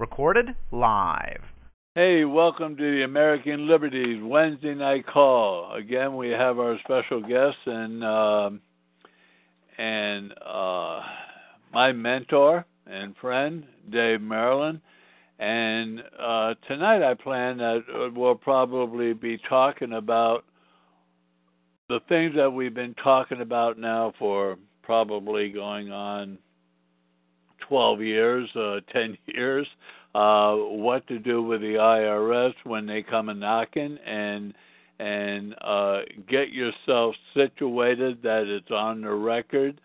Recorded live. Hey, welcome to the American Liberties Wednesday night call. Again, we have our special guest and um, and uh, my mentor and friend Dave Myrland. And uh, tonight, I plan that we'll probably be talking about the things that we've been talking about now for probably going on 12 years, uh, 10 years uh, what to do with the IRS when they come a knocking, and and uh, get yourself situated that it's on the record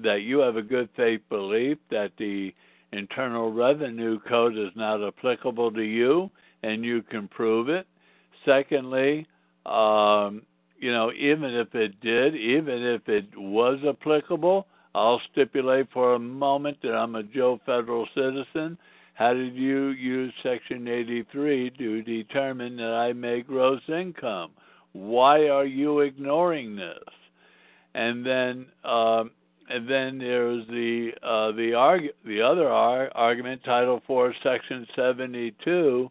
that you have a good faith belief that the Internal Revenue Code is not applicable to you, and you can prove it. Secondly, um, you know, even if it did, even if it was applicable, I'll stipulate for a moment that I'm a Joe federal citizen how did you use Section 83 to determine that I make gross income? Why are you ignoring this? And then, um, and then there's the uh, the argu- the other ar- argument, Title IV, Section 72,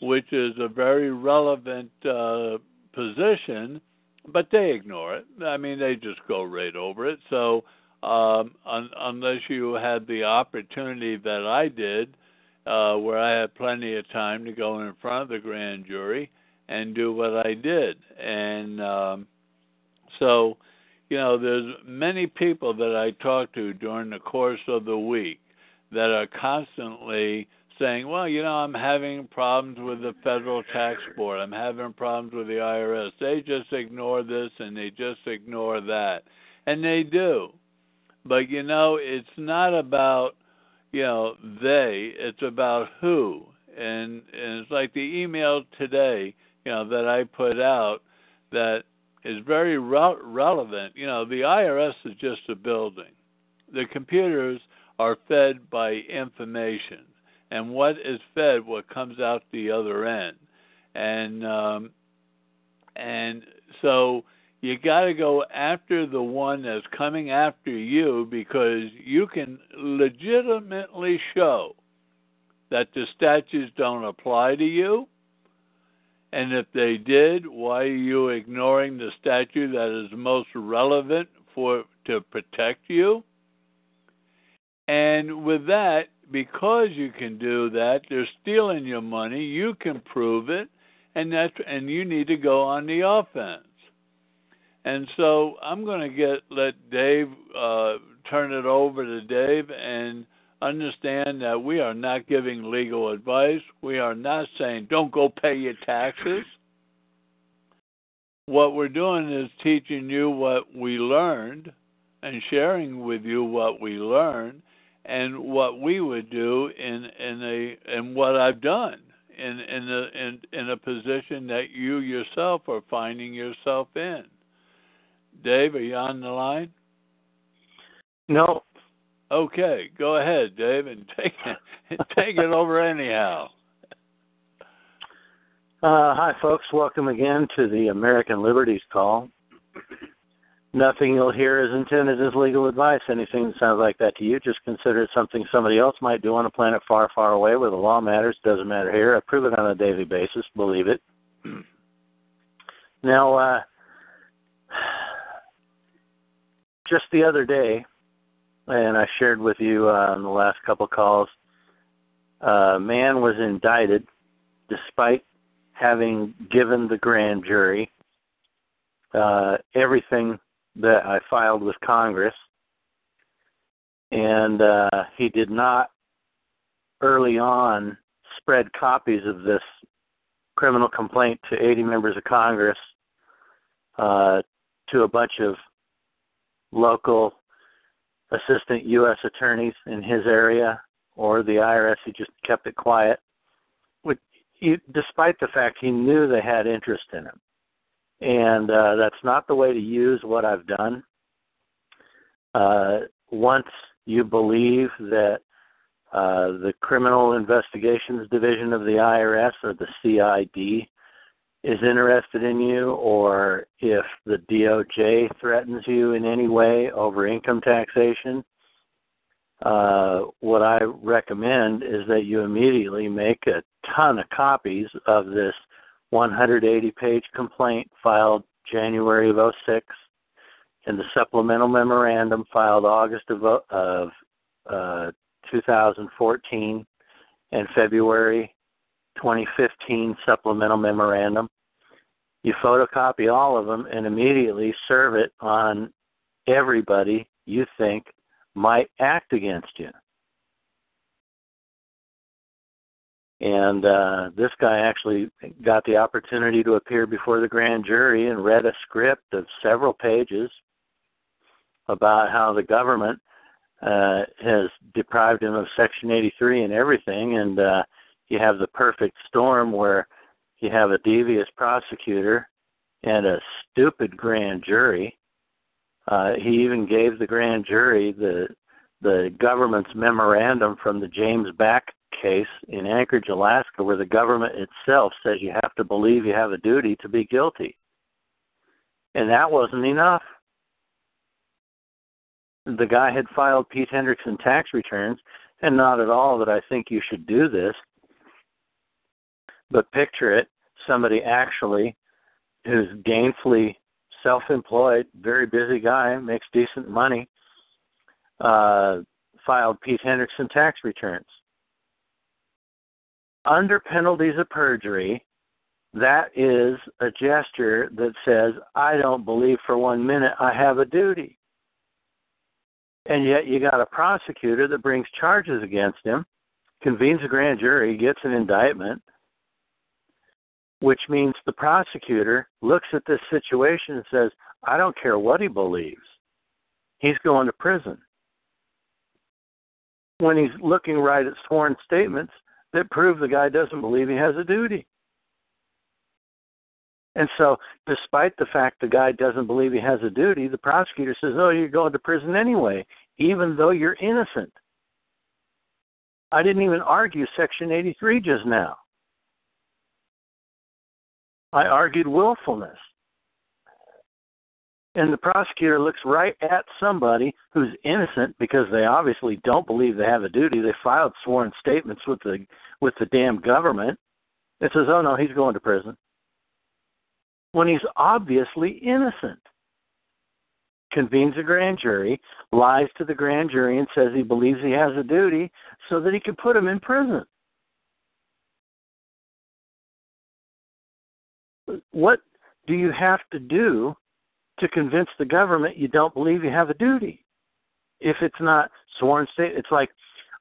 which is a very relevant uh, position, but they ignore it. I mean, they just go right over it. So um, un- unless you had the opportunity that I did uh, where I had plenty of time to go in front of the grand jury and do what I did. And um, so, you know, there's many people that I talk to during the course of the week that are constantly saying, well, you know, I'm having problems with the federal tax board. I'm having problems with the IRS. They just ignore this and they just ignore that. And they do. But, you know, it's not about – you know they it's about who. And and it's like the email today you know that i put out that is very re- relevant. You know the irs is just a building. The computers are fed by information. And what is fed what comes out the other end. And um and so you got to go after the one that's coming after you because you can legitimately show that the statutes don't apply to you. And if they did, why are you ignoring the statute that is most relevant for to protect you? And with that, because you can do that, they're stealing your money. You can prove it, and that's and you need to go on the offense. And so I'm going to get let Dave uh, turn it over to Dave and understand that we are not giving legal advice. We are not saying don't go pay your taxes. What we're doing is teaching you what we learned and sharing with you what we learned and what we would do in in a in what I've done in in a in, in a position that you yourself are finding yourself in. Dave, are you on the line? No. Okay, go ahead, Dave, and take it, take it over anyhow. Uh, hi, folks. Welcome again to the American Liberties Call. Nothing you'll hear is intended as legal advice. Anything that sounds like that to you, just consider it something somebody else might do on a planet far, far away where the law matters. Doesn't matter here. I prove it on a daily basis. Believe it. now, uh, just the other day, and I shared with you uh, on the last couple calls, a man was indicted despite having given the grand jury uh, everything that I filed with Congress, and uh, he did not early on spread copies of this criminal complaint to 80 members of Congress, uh, to a bunch of local assistant U.S. attorneys in his area or the IRS. He just kept it quiet, which, he, despite the fact he knew they had interest in him. And uh, that's not the way to use what I've done. Uh, once you believe that uh, the Criminal Investigations Division of the IRS or the CID is interested in you, or if the DOJ threatens you in any way over income taxation, uh, what I recommend is that you immediately make a ton of copies of this 180 page complaint filed January of 06 and the supplemental memorandum filed August of, of uh, 2014 and February 2015 supplemental memorandum. You photocopy all of them and immediately serve it on everybody you think might act against you. And uh, this guy actually got the opportunity to appear before the grand jury and read a script of several pages about how the government uh, has deprived him of Section 83 and everything. And uh, you have the perfect storm where you have a devious prosecutor and a stupid grand jury. Uh, he even gave the grand jury the the government's memorandum from the James Back case in Anchorage, Alaska, where the government itself says you have to believe you have a duty to be guilty. And that wasn't enough. The guy had filed Pete Hendrickson tax returns, and not at all that I think you should do this. But picture it somebody actually who's gainfully self employed, very busy guy, makes decent money, uh, filed Pete Hendrickson tax returns under penalties of perjury, that is a gesture that says, I don't believe for one minute I have a duty. And yet you got a prosecutor that brings charges against him, convenes a grand jury, gets an indictment, which means the prosecutor looks at this situation and says, I don't care what he believes. He's going to prison. When he's looking right at sworn statements, that prove the guy doesn't believe he has a duty. And so, despite the fact the guy doesn't believe he has a duty, the prosecutor says, Oh, you're going to prison anyway, even though you're innocent. I didn't even argue Section 83 just now. I argued willfulness and the prosecutor looks right at somebody who's innocent because they obviously don't believe they have a duty. They filed sworn statements with the with the damn government. It says, "Oh no, he's going to prison," when he's obviously innocent. Convenes a grand jury, lies to the grand jury, and says he believes he has a duty so that he can put him in prison. What do you have to do to convince the government you don't believe you have a duty. If it's not sworn state, it's like,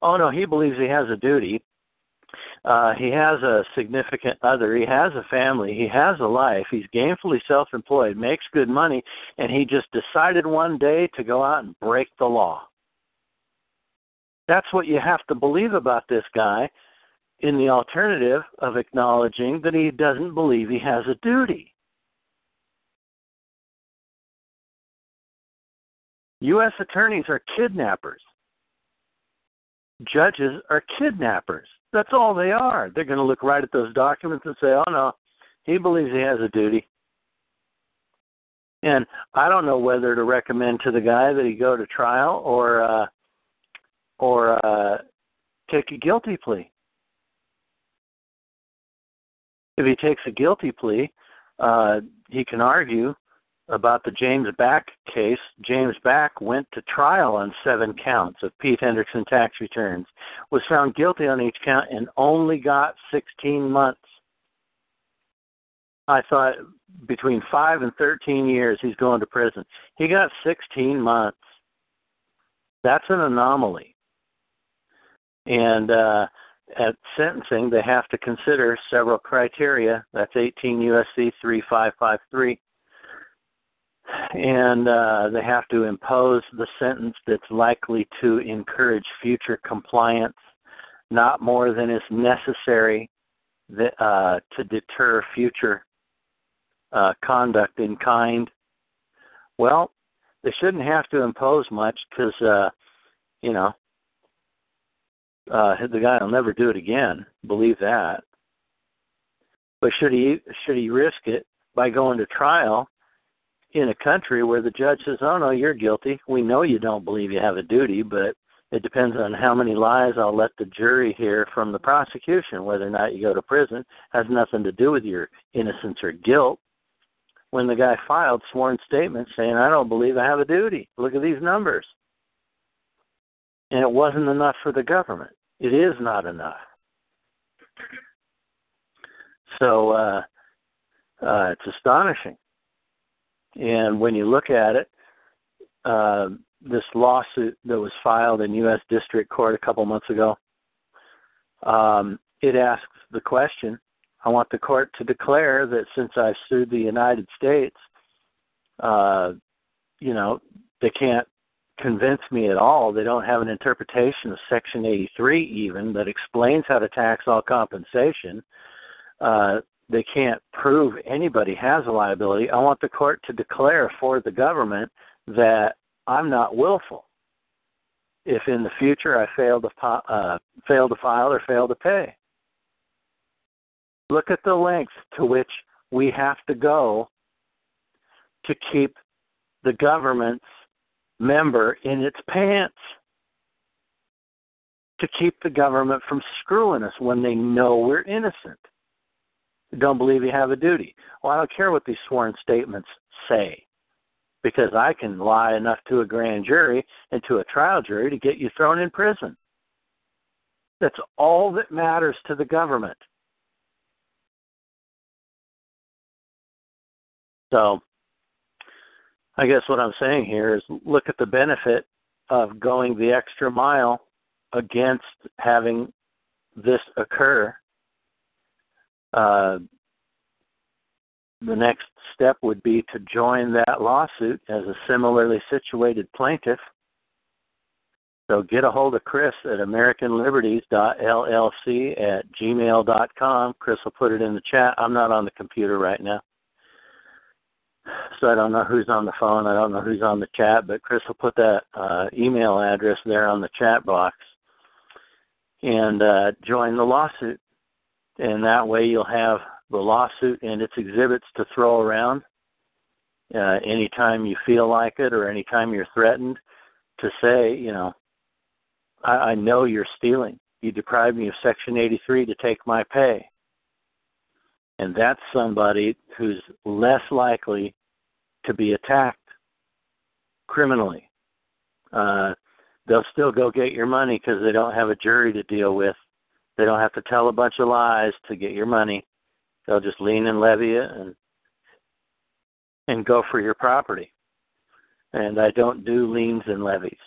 oh no, he believes he has a duty. Uh, he has a significant other. He has a family. He has a life. He's gainfully self-employed, makes good money, and he just decided one day to go out and break the law. That's what you have to believe about this guy in the alternative of acknowledging that he doesn't believe he has a duty. U.S. attorneys are kidnappers. Judges are kidnappers. That's all they are. They're going to look right at those documents and say, oh, no, he believes he has a duty. And I don't know whether to recommend to the guy that he go to trial or uh, or uh, take a guilty plea. If he takes a guilty plea, uh, he can argue about the James Back case, James Back went to trial on seven counts of Pete Hendrickson tax returns, was found guilty on each count, and only got 16 months. I thought between five and 13 years he's going to prison. He got 16 months. That's an anomaly. And uh, at sentencing, they have to consider several criteria. That's 18 USC 3553 and uh, they have to impose the sentence that's likely to encourage future compliance, not more than is necessary that, uh, to deter future uh, conduct in kind. Well, they shouldn't have to impose much because, uh, you know, uh, the guy will never do it again. Believe that. But should he should he risk it by going to trial in a country where the judge says, "Oh no, you're guilty. We know you don't believe you have a duty, but it depends on how many lies I'll let the jury hear from the prosecution. Whether or not you go to prison has nothing to do with your innocence or guilt." When the guy filed sworn statements saying, "I don't believe I have a duty. Look at these numbers," and it wasn't enough for the government. It is not enough. So uh, uh, it's astonishing. And when you look at it, uh, this lawsuit that was filed in U.S. District Court a couple months ago, um, it asks the question I want the court to declare that since I've sued the United States, uh, you know, they can't convince me at all. They don't have an interpretation of Section 83 even that explains how to tax all compensation. Uh, they can't prove anybody has a liability. I want the court to declare for the government that I'm not willful. If in the future I fail to uh, fail to file or fail to pay, look at the length to which we have to go to keep the government's member in its pants to keep the government from screwing us when they know we're innocent don't believe you have a duty. Well, I don't care what these sworn statements say because I can lie enough to a grand jury and to a trial jury to get you thrown in prison. That's all that matters to the government. So, I guess what I'm saying here is look at the benefit of going the extra mile against having this occur uh, the next step would be to join that lawsuit as a similarly situated plaintiff. So get a hold of Chris at AmericanLiberties.llc at gmail.com. Chris will put it in the chat. I'm not on the computer right now. So I don't know who's on the phone. I don't know who's on the chat, but Chris will put that uh, email address there on the chat box and uh, join the lawsuit and that way you'll have the lawsuit and its exhibits to throw around uh, anytime you feel like it or anytime you're threatened to say, you know, I, I know you're stealing. You deprived me of Section 83 to take my pay. And that's somebody who's less likely to be attacked criminally. Uh, they'll still go get your money because they don't have a jury to deal with they don't have to tell a bunch of lies to get your money. They'll just lien and levy it and and go for your property. And I don't do liens and levies.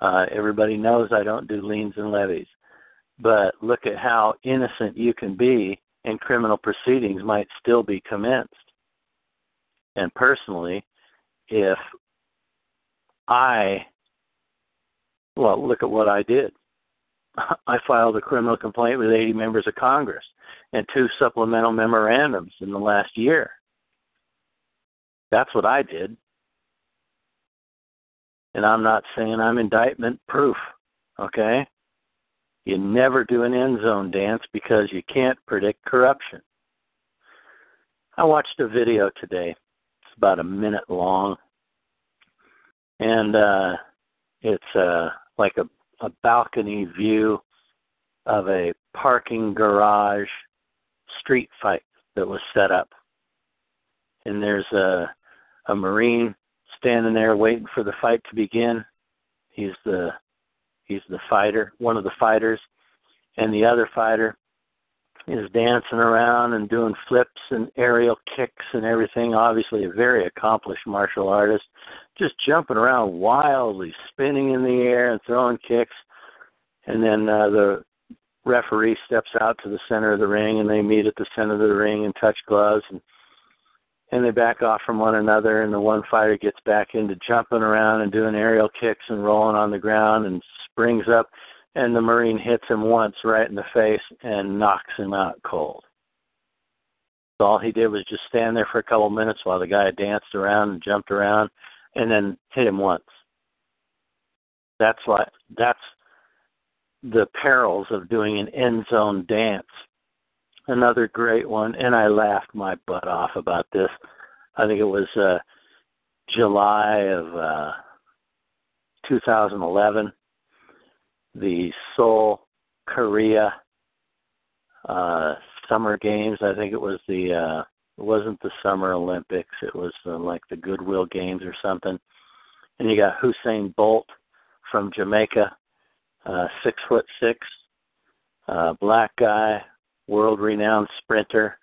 Uh, everybody knows I don't do liens and levies. But look at how innocent you can be, and criminal proceedings might still be commenced. And personally, if I, well, look at what I did. I filed a criminal complaint with 80 members of Congress and two supplemental memorandums in the last year. That's what I did. And I'm not saying I'm indictment proof, okay? You never do an end zone dance because you can't predict corruption. I watched a video today. About a minute long. And uh it's uh like a a balcony view of a parking garage street fight that was set up. And there's a a marine standing there waiting for the fight to begin. He's the he's the fighter, one of the fighters, and the other fighter is dancing around and doing flips and aerial kicks and everything. Obviously, a very accomplished martial artist, just jumping around wildly, spinning in the air and throwing kicks. And then uh, the referee steps out to the center of the ring, and they meet at the center of the ring and touch gloves. And and they back off from one another and the one fighter gets back into jumping around and doing aerial kicks and rolling on the ground and springs up and the marine hits him once right in the face and knocks him out cold so all he did was just stand there for a couple of minutes while the guy danced around and jumped around and then hit him once that's like that's the perils of doing an end zone dance another great one, and I laughed my butt off about this. I think it was uh, July of uh, 2011. The Seoul, Korea uh, Summer Games. I think it was the. Uh, it wasn't the Summer Olympics. It was uh, like the Goodwill Games or something. And you got Usain Bolt from Jamaica, uh, six foot six, uh, black guy, world renowned sprinter.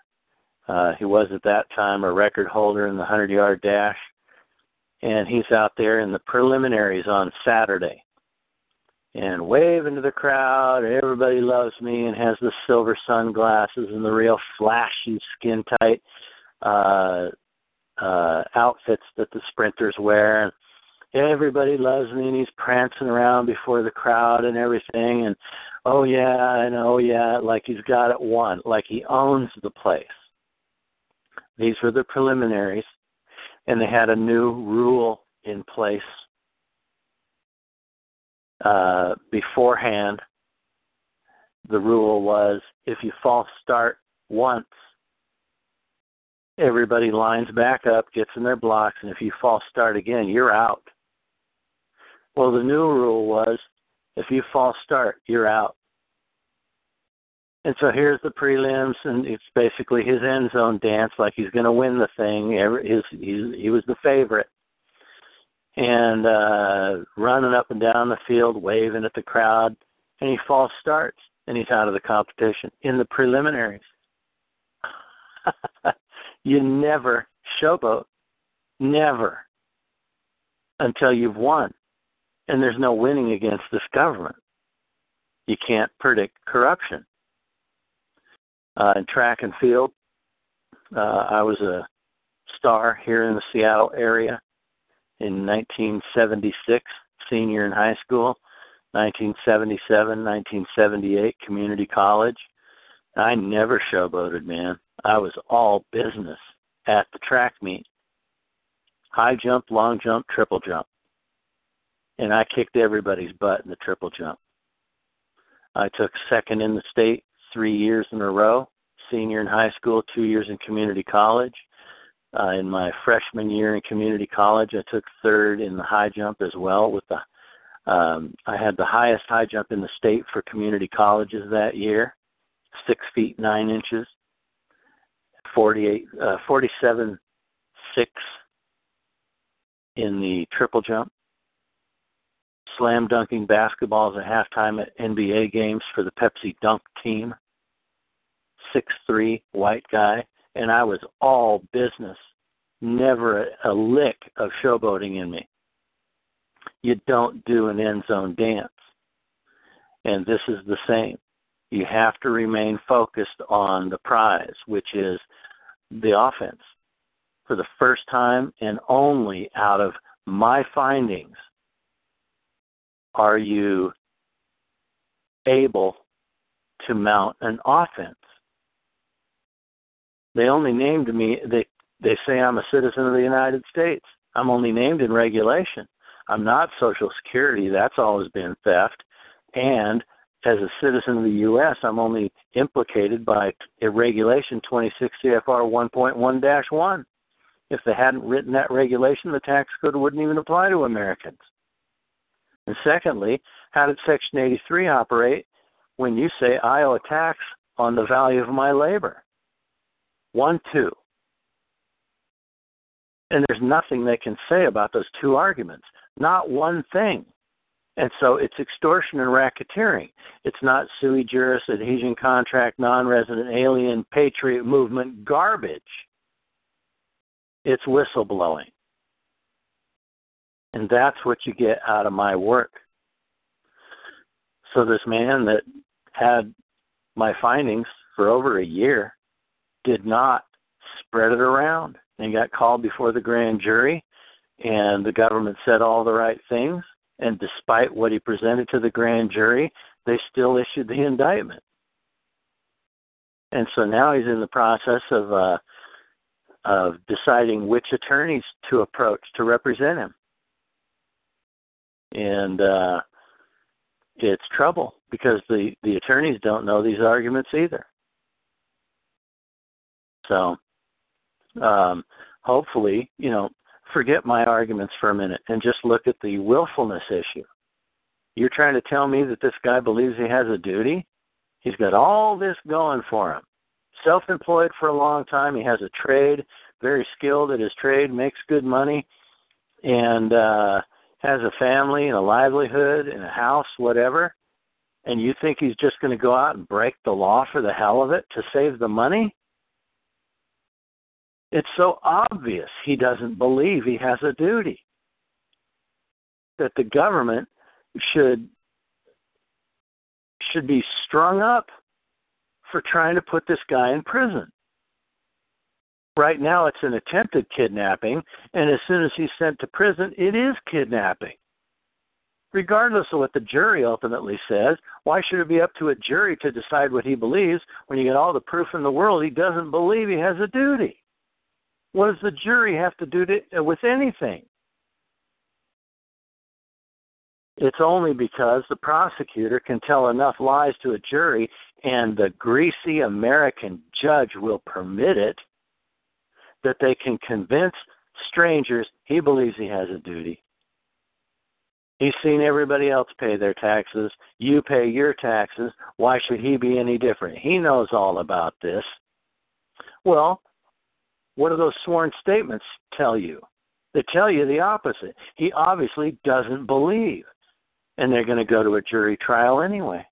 Uh, he was at that time a record holder in the 100 yard dash. And he's out there in the preliminaries on Saturday and wave into the crowd. Everybody loves me and has the silver sunglasses and the real flashy, skin tight uh, uh, outfits that the sprinters wear. Everybody loves me and he's prancing around before the crowd and everything. And oh yeah, and oh yeah, like he's got it won, like he owns the place. These were the preliminaries, and they had a new rule in place uh, beforehand. The rule was if you false start once, everybody lines back up, gets in their blocks, and if you false start again, you're out. Well, the new rule was if you false start, you're out. And so here's the prelims, and it's basically his end zone dance, like he's going to win the thing. His, he, he was the favorite, and uh, running up and down the field, waving at the crowd, and he false starts, and he's out of the competition in the preliminaries. you never showboat, never, until you've won and there's no winning against this government. You can't predict corruption. Uh, in track and field, uh, I was a star here in the Seattle area in 1976, senior in high school, 1977, 1978, community college. I never showboated, man. I was all business at the track meet. High jump, long jump, triple jump and I kicked everybody's butt in the triple jump. I took second in the state three years in a row, senior in high school, two years in community college. Uh, in my freshman year in community college, I took third in the high jump as well. With the, um, I had the highest high jump in the state for community colleges that year, six feet nine inches, forty-eight, uh, forty-seven, six in the triple jump slam dunking basketballs at halftime at NBA games for the Pepsi Dunk team. Six three white guy, and I was all business. Never a, a lick of showboating in me. You don't do an end zone dance. And this is the same. You have to remain focused on the prize, which is the offense. For the first time and only out of my findings, are you able to mount an offense? They only named me they they say I'm a citizen of the United States. I'm only named in regulation. I'm not Social Security. That's always been theft. And as a citizen of the U.S., I'm only implicated by regulation 26 CFR 1.1-1. If they hadn't written that regulation, the tax code wouldn't even apply to Americans. And secondly, how did Section 83 operate when you say I owe a tax on the value of my labor? One, two. And there's nothing they can say about those two arguments. Not one thing. And so it's extortion and racketeering. It's not sui juris, adhesion contract, non resident alien, patriot movement garbage. It's whistleblowing. And that's what you get out of my work. So this man that had my findings for over a year did not spread it around and got called before the grand jury, and the government said all the right things. And despite what he presented to the grand jury, they still issued the indictment. And so now he's in the process of uh, of deciding which attorneys to approach to represent him. And uh, it's trouble because the the attorneys don't know these arguments either. So um, hopefully, you know, forget my arguments for a minute and just look at the willfulness issue. You're trying to tell me that this guy believes he has a duty? He's got all this going for him. Self employed for a long time. He has a trade, very skilled at his trade, makes good money, and uh, has a family and a livelihood and a house, whatever. And you think he's just going to go out and break the law for the hell of it to save the money? It's so obvious he doesn't believe he has a duty. That the government should should be strung up for trying to put this guy in prison. Right now it's an attempted kidnapping, and as soon as he's sent to prison, it is kidnapping. Regardless of what the jury ultimately says, why should it be up to a jury to decide what he believes when you get all the proof in the world he doesn't believe he has a duty? What does the jury have to do to, uh, with anything? It's only because the prosecutor can tell enough lies to a jury and the greasy American judge will permit it that they can convince strangers he believes he has a duty. He's seen everybody else pay their taxes. You pay your taxes. Why should he be any different? He knows all about this. Well, what do those sworn statements tell you? They tell you the opposite. He obviously doesn't believe. And they're going to go to a jury trial anyway.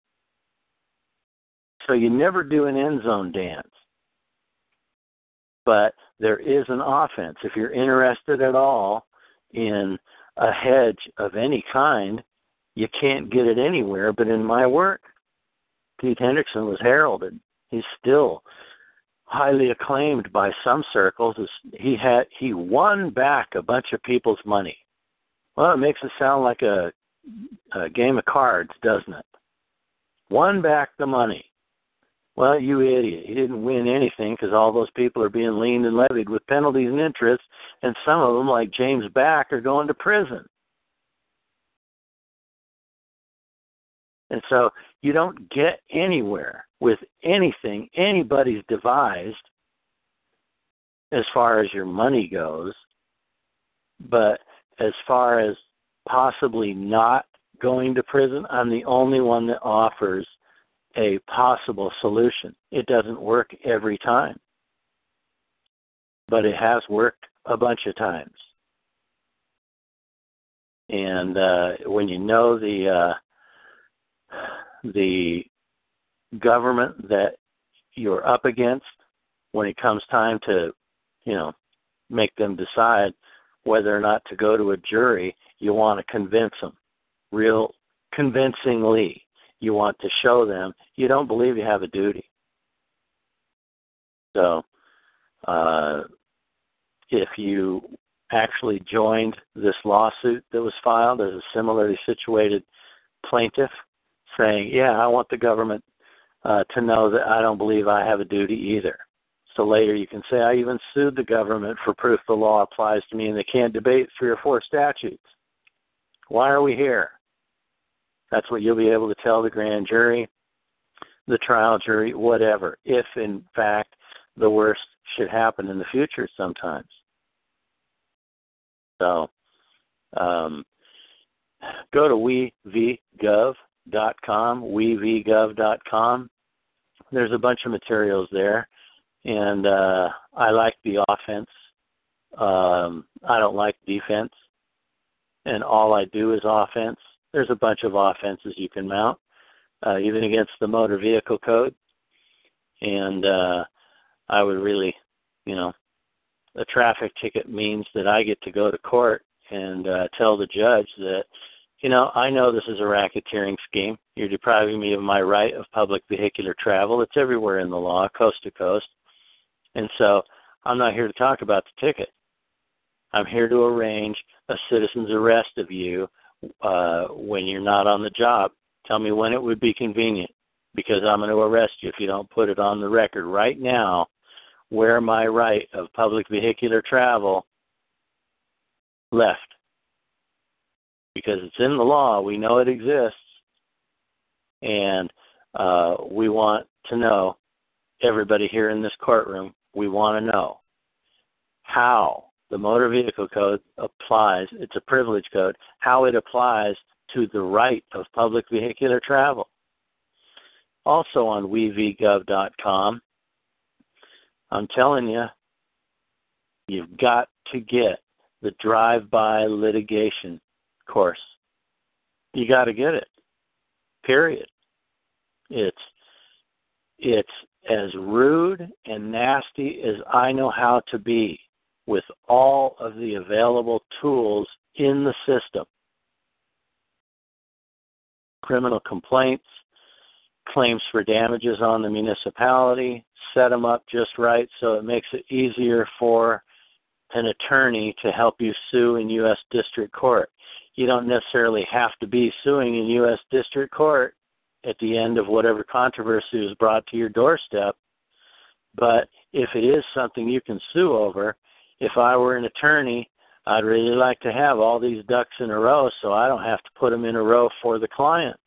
So you never do an end zone dance. But there is an offense. If you're interested at all in a hedge of any kind, you can't get it anywhere but in my work. Pete Hendrickson was heralded. He's still highly acclaimed by some circles is he had he won back a bunch of people's money. Well, it makes it sound like a, a game of cards, doesn't it? Won back the money. Well, you idiot. He didn't win anything because all those people are being liened and levied with penalties and interest, and some of them, like James Back, are going to prison. And so you don't get anywhere with anything anybody's devised as far as your money goes. But as far as possibly not going to prison, I'm the only one that offers a possible solution. It doesn't work every time, but it has worked a bunch of times. And uh, when you know the uh, the government that you're up against when it comes time to, you know, make them decide whether or not to go to a jury, you want to convince them real convincingly. You want to show them you don't believe you have a duty. So, uh, if you actually joined this lawsuit that was filed as a similarly situated plaintiff, saying, "Yeah, I want the government uh, to know that I don't believe I have a duty either. So later you can say, I even sued the government for proof the law applies to me and they can't debate three or four statutes. Why are we here? That's what you'll be able to tell the grand jury, the trial jury, whatever, if in fact the worst should happen in the future sometimes. So um, go to wevgov dot com, wevgov.com. There's a bunch of materials there, and uh, I like the offense. Um, I don't like defense, and all I do is offense. There's a bunch of offenses you can mount, uh, even against the motor vehicle code, and uh, I would really, you know, a traffic ticket means that I get to go to court and uh, tell the judge that you know, I know this is a racketeering scheme. You're depriving me of my right of public vehicular travel. It's everywhere in the law, coast to coast. And so I'm not here to talk about the ticket. I'm here to arrange a citizen's arrest of you uh, when you're not on the job. Tell me when it would be convenient because I'm going to arrest you if you don't put it on the record right now where my right of public vehicular travel left. Because it's in the law, we know it exists, and uh, we want to know, everybody here in this courtroom, we want to know how the motor vehicle code applies, it's a privilege code, how it applies to the right of public vehicular travel. Also on wevgov.com, I'm telling you, you've got to get the drive-by litigation course. You got to get it. Period. It's it's as rude and nasty as I know how to be with all of the available tools in the system. Criminal complaints, claims for damages on the municipality, set them up just right so it makes it easier for an attorney to help you sue in U.S. District Court. You don't necessarily have to be suing in U.S. District Court at the end of whatever controversy is brought to your doorstep. But if it is something you can sue over, if I were an attorney, I'd really like to have all these ducks in a row so I don't have to put them in a row for the client.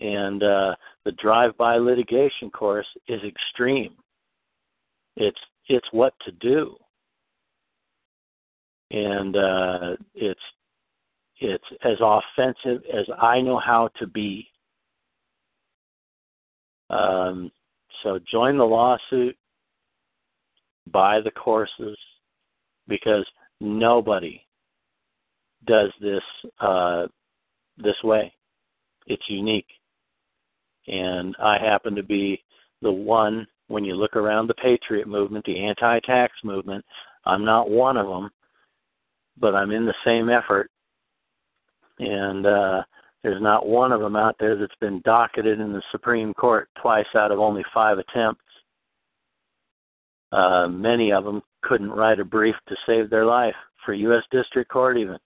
And uh, the drive-by litigation course is extreme. It's it's what to do, and uh, it's it's as offensive as I know how to be. Um, so join the lawsuit, buy the courses, because nobody does this uh, this way. It's unique, and I happen to be the one when you look around the patriot movement, the anti-tax movement, I'm not one of them, but I'm in the same effort. And uh, there's not one of them out there that's been docketed in the Supreme Court twice out of only five attempts. Uh, many of them couldn't write a brief to save their life for U.S. District Court, even,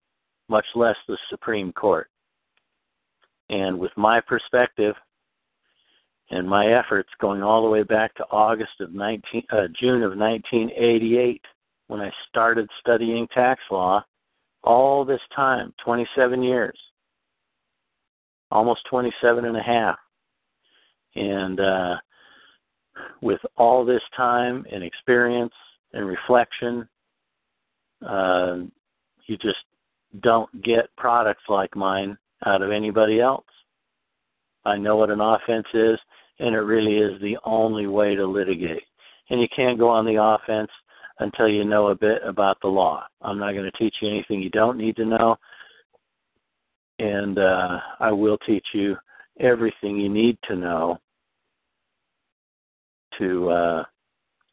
much less the Supreme Court. And with my perspective, and my efforts going all the way back to August of 19, uh, June of 1988 when I started studying tax law. All this time, 27 years, almost 27 and a half. And uh, with all this time and experience and reflection, uh, you just don't get products like mine out of anybody else. I know what an offense is and it really is the only way to litigate. And you can't go on the offense until you know a bit about the law. I'm not going to teach you anything you don't need to know, and uh, I will teach you everything you need to know to uh,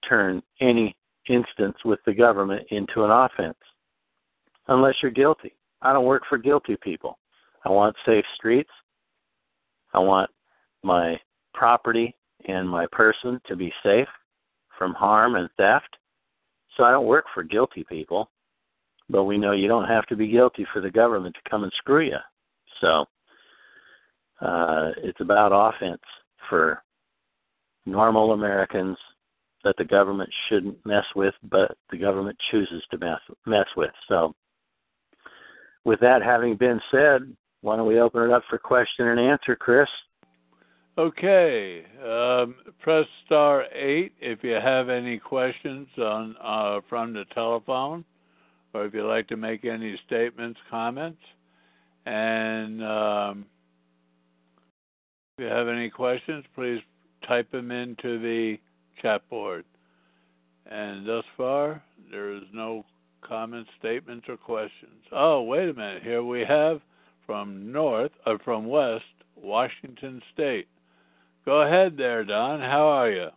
turn any instance with the government into an offense, unless you're guilty. I don't work for guilty people. I want safe streets. I want my property and my person to be safe from harm and theft. So I don't work for guilty people, but we know you don't have to be guilty for the government to come and screw you. So uh, it's about offense for normal Americans that the government shouldn't mess with, but the government chooses to mess mess with. So, with that having been said, why don't we open it up for question and answer, Chris? Okay, um, press star eight if you have any questions on uh, from the telephone, or if you'd like to make any statements, comments, and um, if you have any questions, please type them into the chat board. And thus far, there is no comments, statements, or questions. Oh, wait a minute. Here we have from north, or uh, from west, Washington State. Go ahead there, Don. How are you?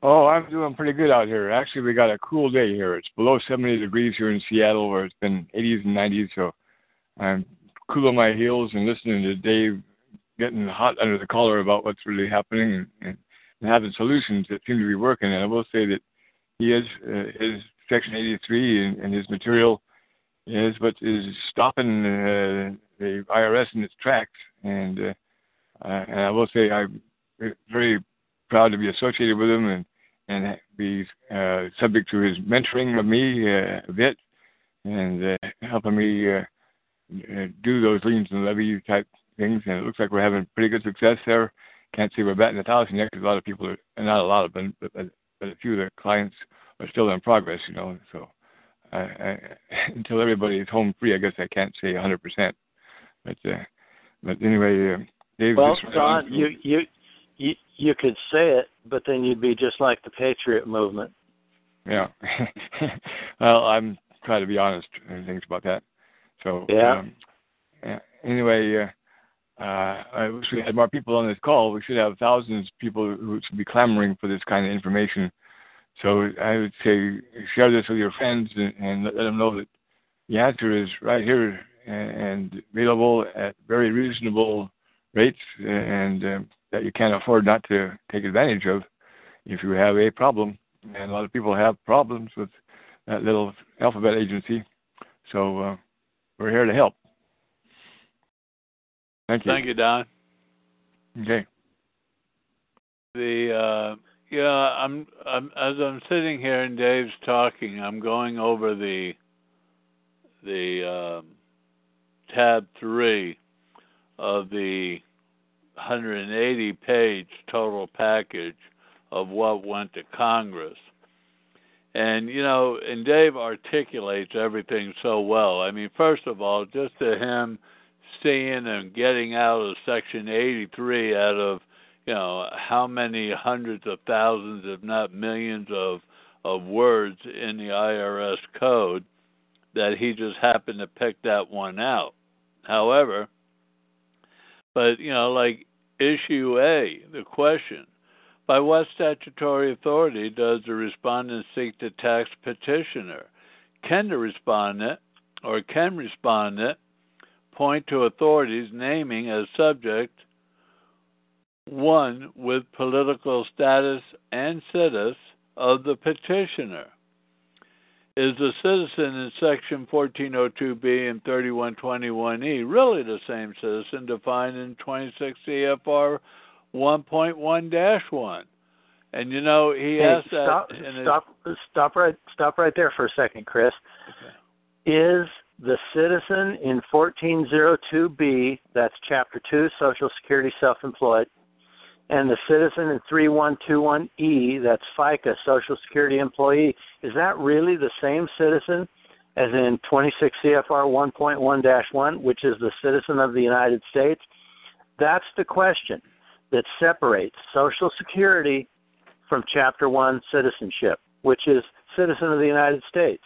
Oh, I'm doing pretty good out here. Actually, we got a cool day here. It's below 70 degrees here in Seattle, where it's been 80s and 90s. So I'm cooling my heels and listening to Dave getting hot under the collar about what's really happening. And, and and having solutions that seem to be working. And I will say that he is uh, his Section 83 and, and his material is what is stopping uh, the IRS in its tracks. And uh, uh, and I will say I'm very proud to be associated with him and and be uh, subject to his mentoring of me uh, a bit and uh, helping me uh, uh, do those liens and levy type things. And it looks like we're having pretty good success there. Can't say we're batting a thousand yet because a lot of people are, not a lot of them, but, but, but a few of the clients are still in progress, you know. So I, I, until everybody is home free, I guess I can't say 100%. But uh, but anyway, Dave. Well, Don, you you you you could say it, but then you'd be just like the Patriot movement. Yeah. well, I'm trying to be honest and things about that. So yeah. Um, yeah. Anyway, uh, uh, I wish we had more people on this call. We should have thousands of people who should be clamoring for this kind of information. So I would say share this with your friends and, and let them know that the answer is right here and available at very reasonable rates and uh, that you can't afford not to take advantage of if you have a problem. And a lot of people have problems with that little alphabet agency. So uh, we're here to help. Thank you. Thank you, Don. Okay. The uh, yeah, I'm, I'm as I'm sitting here and Dave's talking, I'm going over the the um, tab three of the 180 page total package of what went to Congress. And, you know, and Dave articulates everything so well. I mean, first of all, just to him seeing and getting out of Section 83 out of, you know, how many hundreds of thousands, if not millions of, of words in the IRS code, that he just happened to pick that one out. However, but, you know, like issue A, the question by what statutory authority does the respondent seek to tax petitioner? Can the respondent or can respondent point to authorities naming as subject one with political status and status of the petitioner? Is the citizen in section 1402B and 3121E really the same citizen defined in 26 CFR 1.1-1. And you know, he hey, asked stop, that. Stop, his... stop right, stop right there for a second, Chris. Okay. Is the citizen in 1402B, that's Chapter 2, Social Security Self-Employed, and the citizen in 3121E, that's FICA, Social Security Employee, is that really the same citizen as in 26 CFR 1.1-1, which is the citizen of the United States? That's the question that separates Social Security from Chapter 1 citizenship, which is citizen of the United States.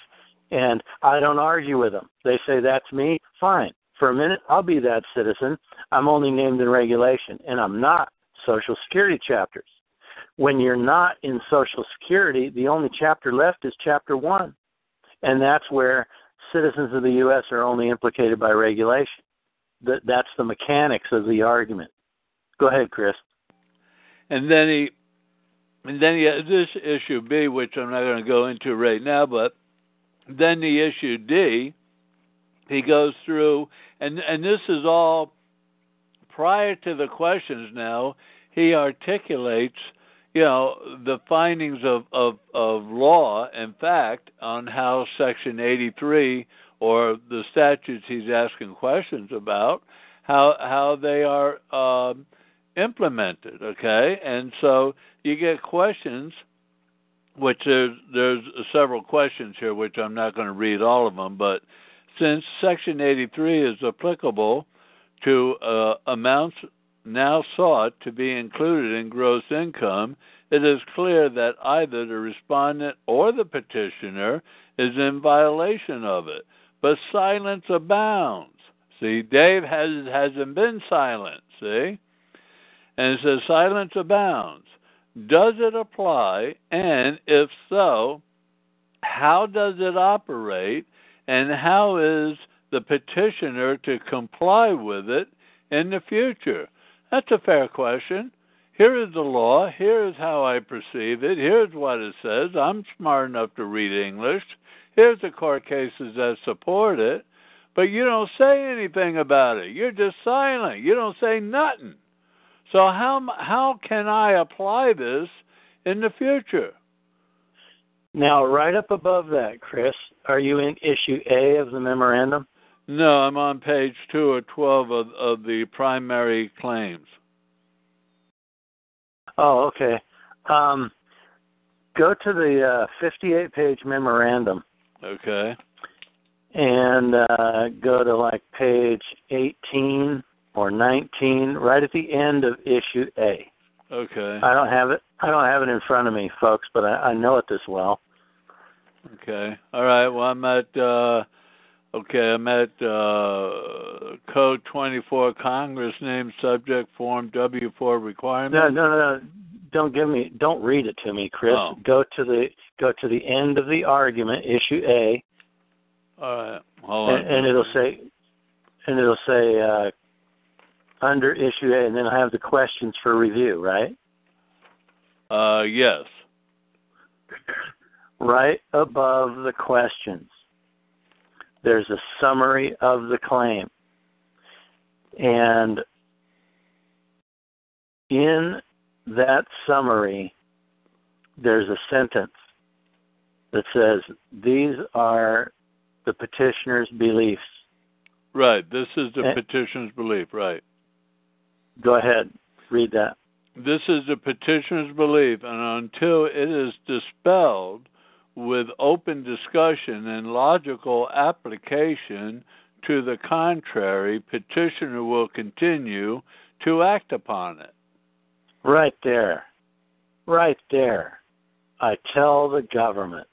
And I don't argue with them. They say that's me, fine. For a minute, I'll be that citizen. I'm only named in regulation, and I'm not Social Security chapters. When you're not in Social Security, the only chapter left is Chapter 1. And that's where citizens of the U.S. are only implicated by regulation. That's the mechanics of the argument. Go ahead, Chris. And then he, and then he has this issue B, which I'm not going to go into right now, but then the issue D, he goes through, and and this is all prior to the questions. Now he articulates, you know, the findings of of of law and fact on how Section 83 or the statutes he's asking questions about, how how they are. Um, implemented. Okay, and so you get questions, which there's there's several questions here, which I'm not going to read all of them, but since Section 83 is applicable to uh, amounts now sought to be included in gross income, it is clear that either the respondent or the petitioner is in violation of it. But silence abounds. See, Dave has hasn't been silent. See, and it says silence abounds. Does it apply? And if so, how does it operate? And how is the petitioner to comply with it in the future? That's a fair question. here is the law. Here is how I perceive it. Here's what it says. I'm smart enough to read English. Here's the court cases that support it. But you don't say anything about it. You're just silent. You don't say nothing. So how how can I apply this in the future? Now, right up above that, Chris, are you in issue A of the memorandum? No, I'm on page two or twelve of, of the primary claims. Oh, okay. Um, go to the uh, 58 page memorandum. Okay. And uh, go to like page 18 or 19, right at the end of issue A. Okay. I don't have it. I don't have it in front of me, folks, but I, I know it this well. Okay. All right. Well, I'm at. Uh, okay, I'm at uh, Code 24, Congress name subject form W4 requirement. No, no, no. Don't give me. Don't read it to me, Chris. Oh. Go to the go to the end of the argument, issue A. All right. Hold on. and, and it'll say, and it'll say uh, under issue A, and then I have the questions for review, right? Uh, yes. Right above the questions, there's a summary of the claim, and in that summary, there's a sentence that says these are the petitioner's beliefs. Right. This is the Eh. petitioner's belief. Right. Go ahead, read that. This is the petitioner's belief, and until it is dispelled with open discussion and logical application to the contrary, petitioner will continue to act upon it. Right there. Right there. I tell the government,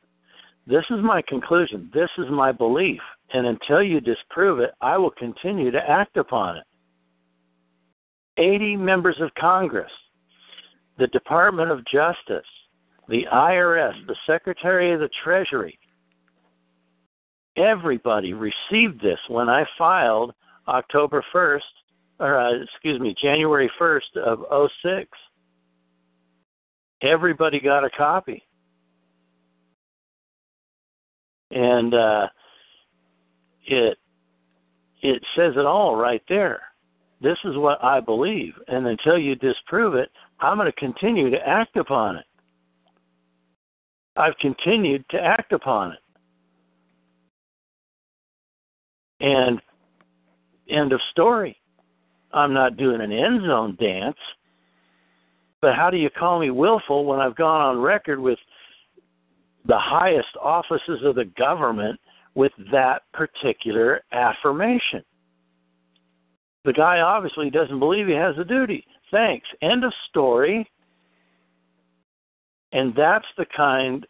this is my conclusion. This is my belief. And until you disprove it, I will continue to act upon it. 80 members of Congress, the Department of Justice, the IRS, the Secretary of the Treasury, everybody received this when I filed October 1st, or uh, excuse me, January 1st of 06. Everybody got a copy. And uh, it it says it all right there. This is what I believe, and until you disprove it, I'm going to continue to act upon it. I've continued to act upon it. And end of story. I'm not doing an end zone dance. But how do you call me willful when I've gone on record with the highest offices of the government with that particular affirmation? The guy obviously doesn't believe he has a duty. Thanks. End of story. And that's the kind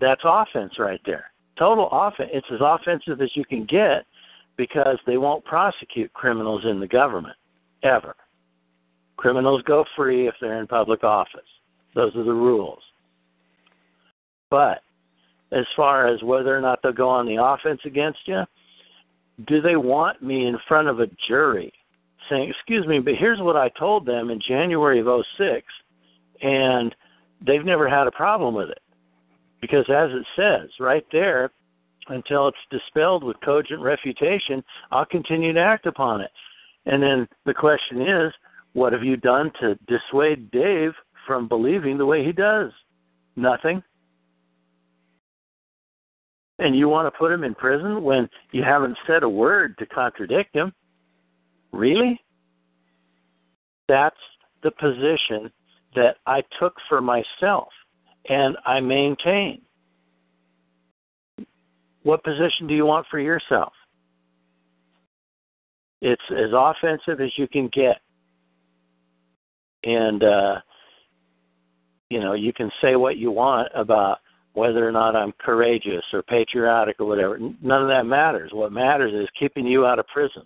that's offense right there. Total offense. It's as offensive as you can get because they won't prosecute criminals in the government ever. Criminals go free if they're in public office. Those are the rules. But as far as whether or not they'll go on the offense against you, do they want me in front of a jury saying, "Excuse me, but here's what I told them in January of 06 and they've never had a problem with it." Because as it says right there, until it's dispelled with cogent refutation, I'll continue to act upon it. And then the question is, what have you done to dissuade Dave from believing the way he does? Nothing. And you want to put him in prison when you haven't said a word to contradict him? Really? That's the position that I took for myself and I maintain. What position do you want for yourself? It's as offensive as you can get. And uh you know, you can say what you want about whether or not I'm courageous or patriotic or whatever. None of that matters. What matters is keeping you out of prison.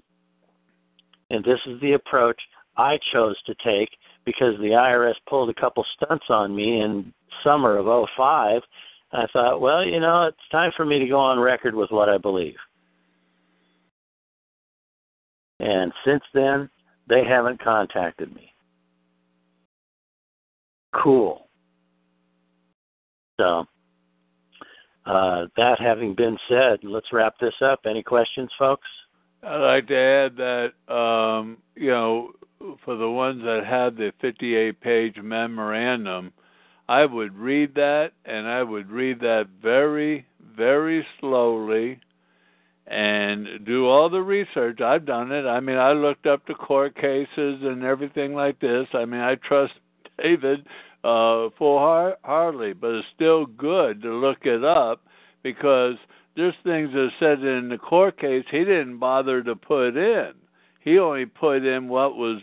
And this is the approach I chose to take because the IRS pulled a couple stunts on me in summer of 05. I thought, well, you know, it's time for me to go on record with what I believe. And since then, they haven't contacted me. cool. So, uh, that having been said, let's wrap this up. Any questions, folks? I'd like to add that um, you know, for the ones that had the 58-page memorandum, I would read that, and I would read that very, very slowly, and do all the research. I've done it. I mean, I looked up the court cases and everything like this. I mean, I trust David uh, full hardly, but it's still good to look it up because there's things that said in the court case he didn't bother to put in. He only put in what was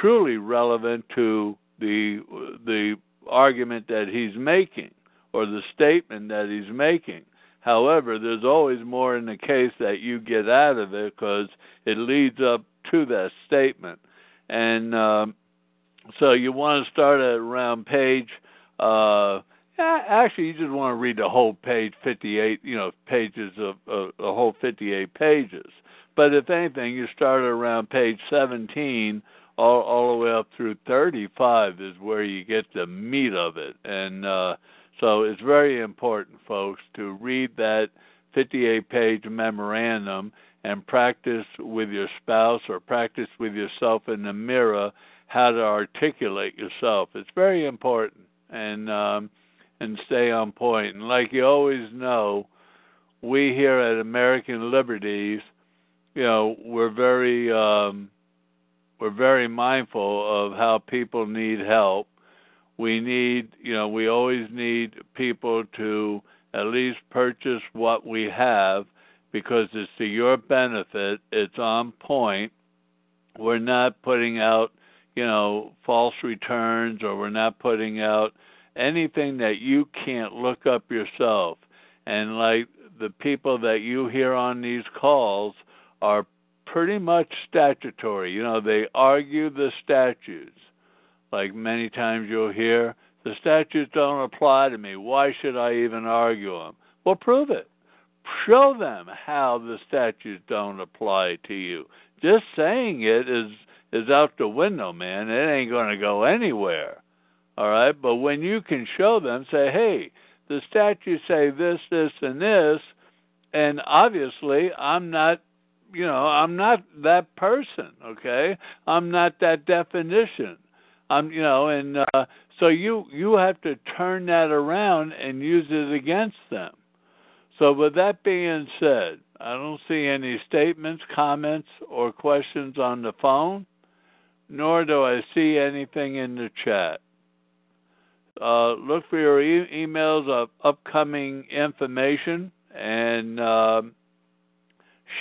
truly relevant to the the argument that he's making or the statement that he's making. However, there's always more in the case that you get out of it because it leads up to that statement. And um, so you want to start at around page. Uh, actually, you just want to read the whole page, 58, you know, pages of uh, the whole 58 pages. But if anything, you start around page 17 all, all the way up through 35 is where you get the meat of it. And uh, so it's very important, folks, to read that 58 page memorandum and practice with your spouse or practice with yourself in the mirror how to articulate yourself. It's very important and um, and stay on point. And like you always know, we here at American Liberties, you know, we're very um, we're very mindful of how people need help. We need, you know, we always need people to at least purchase what we have because it's to your benefit. It's on point. We're not putting out, you know, false returns or we're not putting out anything that you can't look up yourself. And like the people that you hear on these calls are pretty much statutory. You know, they argue the statutes. Like many times you'll hear, the statutes don't apply to me. Why should I even argue them? Well, prove it. Show them how the statutes don't apply to you. Just saying it is is out the window, man. It ain't going to go anywhere. All right, but when you can show them, say, hey, the statutes say this, this, and this, and obviously I'm not, you know, I'm not that person. Okay, I'm not that definition. I'm, you know, and uh, so you you have to turn that around and use it against them. So with that being said, I don't see any statements, comments, or questions on the phone, nor do I see anything in the chat. Uh, look for your e- emails of upcoming information and uh,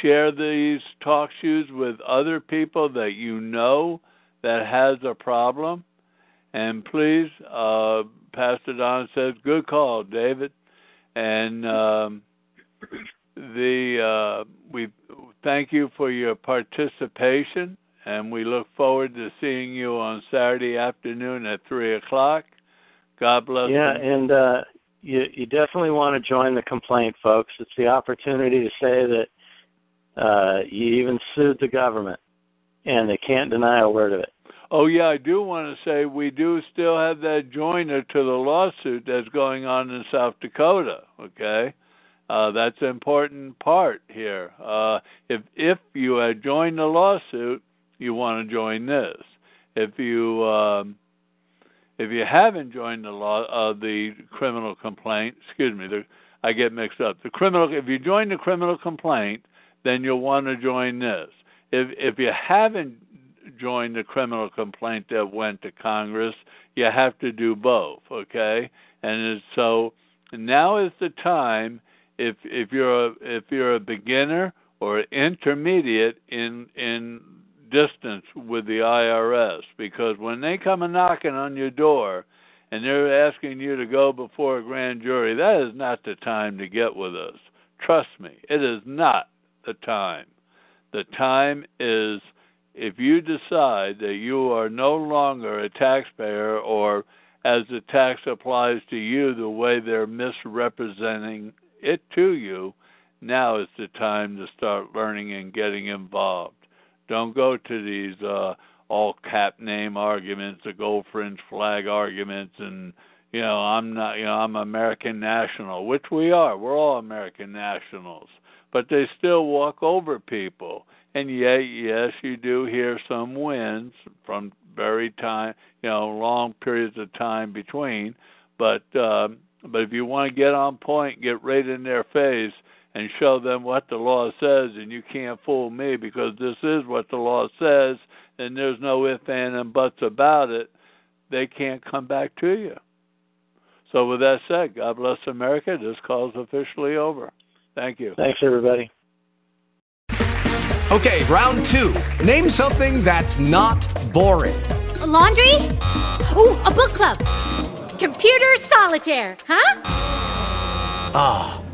share these talk shoes with other people that you know that has a problem. And please, uh, Pastor Don says, good call, David. And um, the uh, we thank you for your participation, and we look forward to seeing you on Saturday afternoon at three o'clock. God bless. Yeah, you. and uh, you you definitely want to join the complaint, folks. It's the opportunity to say that uh, you even sued the government, and they can't deny a word of it. Oh yeah, I do want to say we do still have that joiner to the lawsuit that's going on in South Dakota. Okay, uh, that's an important part here. Uh, if if you had joined the lawsuit, you want to join this. If you um, if you haven't joined the law, uh, the criminal complaint, excuse me, the, I get mixed up. The criminal, if you join the criminal complaint, then you'll want to join this. If if you haven't joined the criminal complaint that went to Congress, you have to do both. Okay, and so now is the time. If if you're a, if you're a beginner or intermediate in in distance with the IRS because when they come a knocking on your door and they're asking you to go before a grand jury, that is not the time to get with us. Trust me, it is not the time. The time is if you decide that you are no longer a taxpayer or as the tax applies to you the way they're misrepresenting it to you, now is the time to start learning and getting involved. Don't go to these uh, all cap name arguments, the gold fringe flag arguments, and you know I'm not you know I'm American national, which we are. We're all American nationals, but they still walk over people. And yet, yes, you do hear some wins from very time, you know, long periods of time between. But um, but if you want to get on point, get right in their face and show them what the law says, and you can't fool me because this is what the law says, and there's no ifs, ands, and buts about it. They can't come back to you. So, with that said, God bless America. This call is officially over. Thank you. Thanks, everybody. Okay, round two. Name something that's not boring. A laundry? Ooh, a book club. Computer solitaire, huh? Ah, oh,